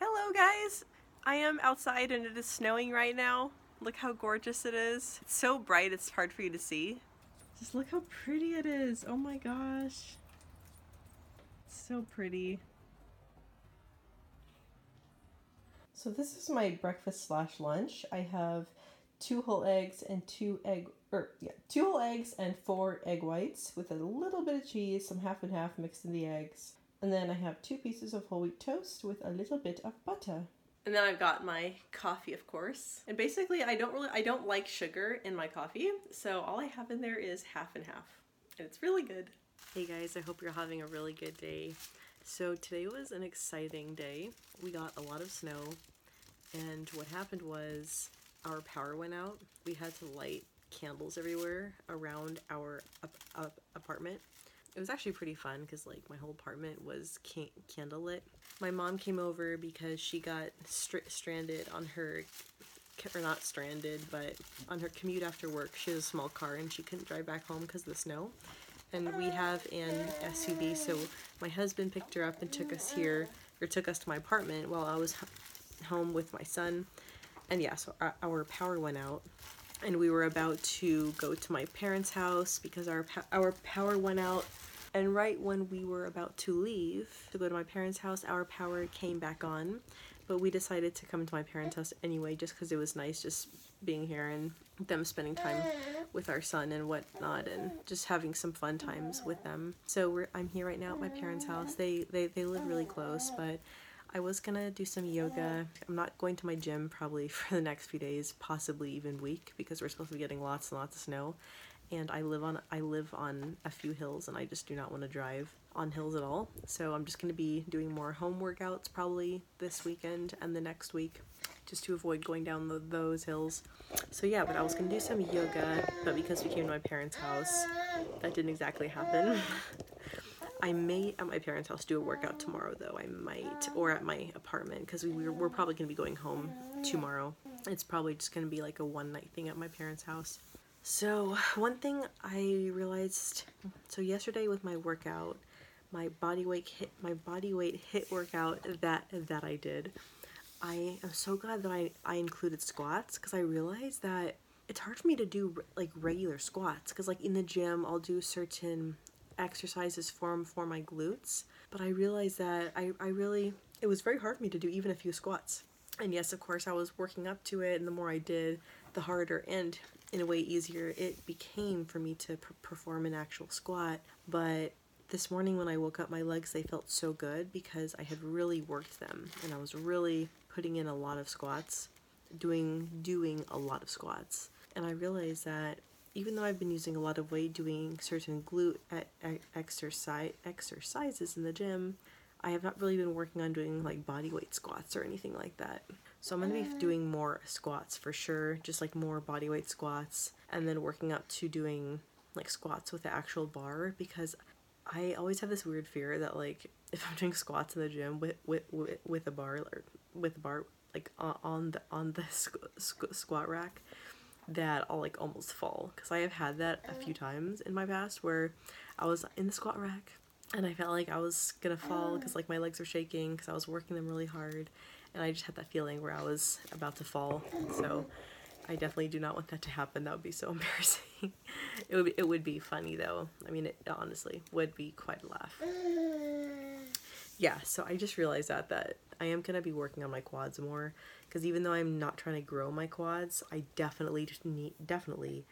Hello guys! I am outside and it is snowing right now. Look how gorgeous it is. It's so bright it's hard for you to see. Just look how pretty it is. Oh my gosh. It's so pretty. So this is my breakfast slash lunch. I have two whole eggs and two egg or yeah, two whole eggs and four egg whites with a little bit of cheese, some half and half mixed in the eggs. And then I have two pieces of whole wheat toast with a little bit of butter. And then I've got my coffee, of course. And basically, I don't really, I don't like sugar in my coffee, so all I have in there is half and half, and it's really good. Hey guys, I hope you're having a really good day. So today was an exciting day. We got a lot of snow, and what happened was our power went out. We had to light candles everywhere around our up, up apartment it was actually pretty fun because like my whole apartment was can- candlelit. My mom came over because she got str- stranded on her or not stranded, but on her commute after work. She has a small car and she couldn't drive back home because of the snow. And we have an SUV, so my husband picked her up and took us here, or took us to my apartment while I was home with my son. And yeah, so our, our power went out and we were about to go to my parents' house because our our power went out and right when we were about to leave to go to my parents' house, our power came back on. But we decided to come to my parents' house anyway, just because it was nice just being here and them spending time with our son and whatnot, and just having some fun times with them. So I'm here right now at my parents' house. They they they live really close, but I was gonna do some yoga. I'm not going to my gym probably for the next few days, possibly even week, because we're supposed to be getting lots and lots of snow and I live on I live on a few hills and I just do not want to drive on hills at all. So I'm just to be doing more home workouts probably this weekend and the next week just to avoid going down the, those hills. So yeah, but I was to do some yoga, but because we came to my parents' house, that didn't exactly happen. I may at my parents' house do a workout tomorrow though. I might or at my apartment because we, we're probably going to be going home tomorrow. It's probably just going to be like a one night thing at my parents' house. So, one thing I realized so yesterday with my workout, my body weight hit my body weight hit workout that that I did. I am so glad that I I included squats cuz I realized that it's hard for me to do like regular squats cuz like in the gym I'll do certain exercises form for my glutes, but I realized that I I really it was very hard for me to do even a few squats. And yes, of course, I was working up to it and the more I did, the harder and in a way easier it became for me to perform an actual squat. But this morning when I woke up, my legs they felt so good because I had really worked them and I was really putting in a lot of squats, doing doing a lot of squats. And I realized that even though I've been using a lot of weight doing certain glute exercise exercises in the gym, I have not really been working on doing like body weight squats or anything like that. So I'm going to be uh. doing more squats for sure, just like more body weight squats, and then working up to doing like squats with the actual bar because I always have this weird fear that like if I'm doing squats in the gym with with with, with a bar or with a bar like on the on the squ- squ- squat rack that I'll like almost fall because I have had that a mm. few times in my past where I was in the squat rack and I felt like I was gonna fall mm. because like my legs were shaking because I was working them really hard and I just had that feeling where I was about to fall. So I definitely do not want that to happen. That would be so embarrassing. it would be, it would be funny though. I mean, it honestly would be quite a laugh. Mm. Yeah, so I just realized that that I am gonna be working on my quads more because even though I'm not trying to grow my quads, I definitely need definitely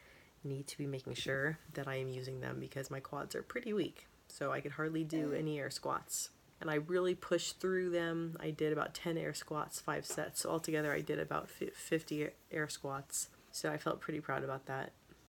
need to be making sure that I am using them because my quads are pretty weak. So I could hardly do mm. any air squats and I really pushed through them. I did about 10 air squats, five sets. So altogether, I did about 50 air squats. So I felt pretty proud about that.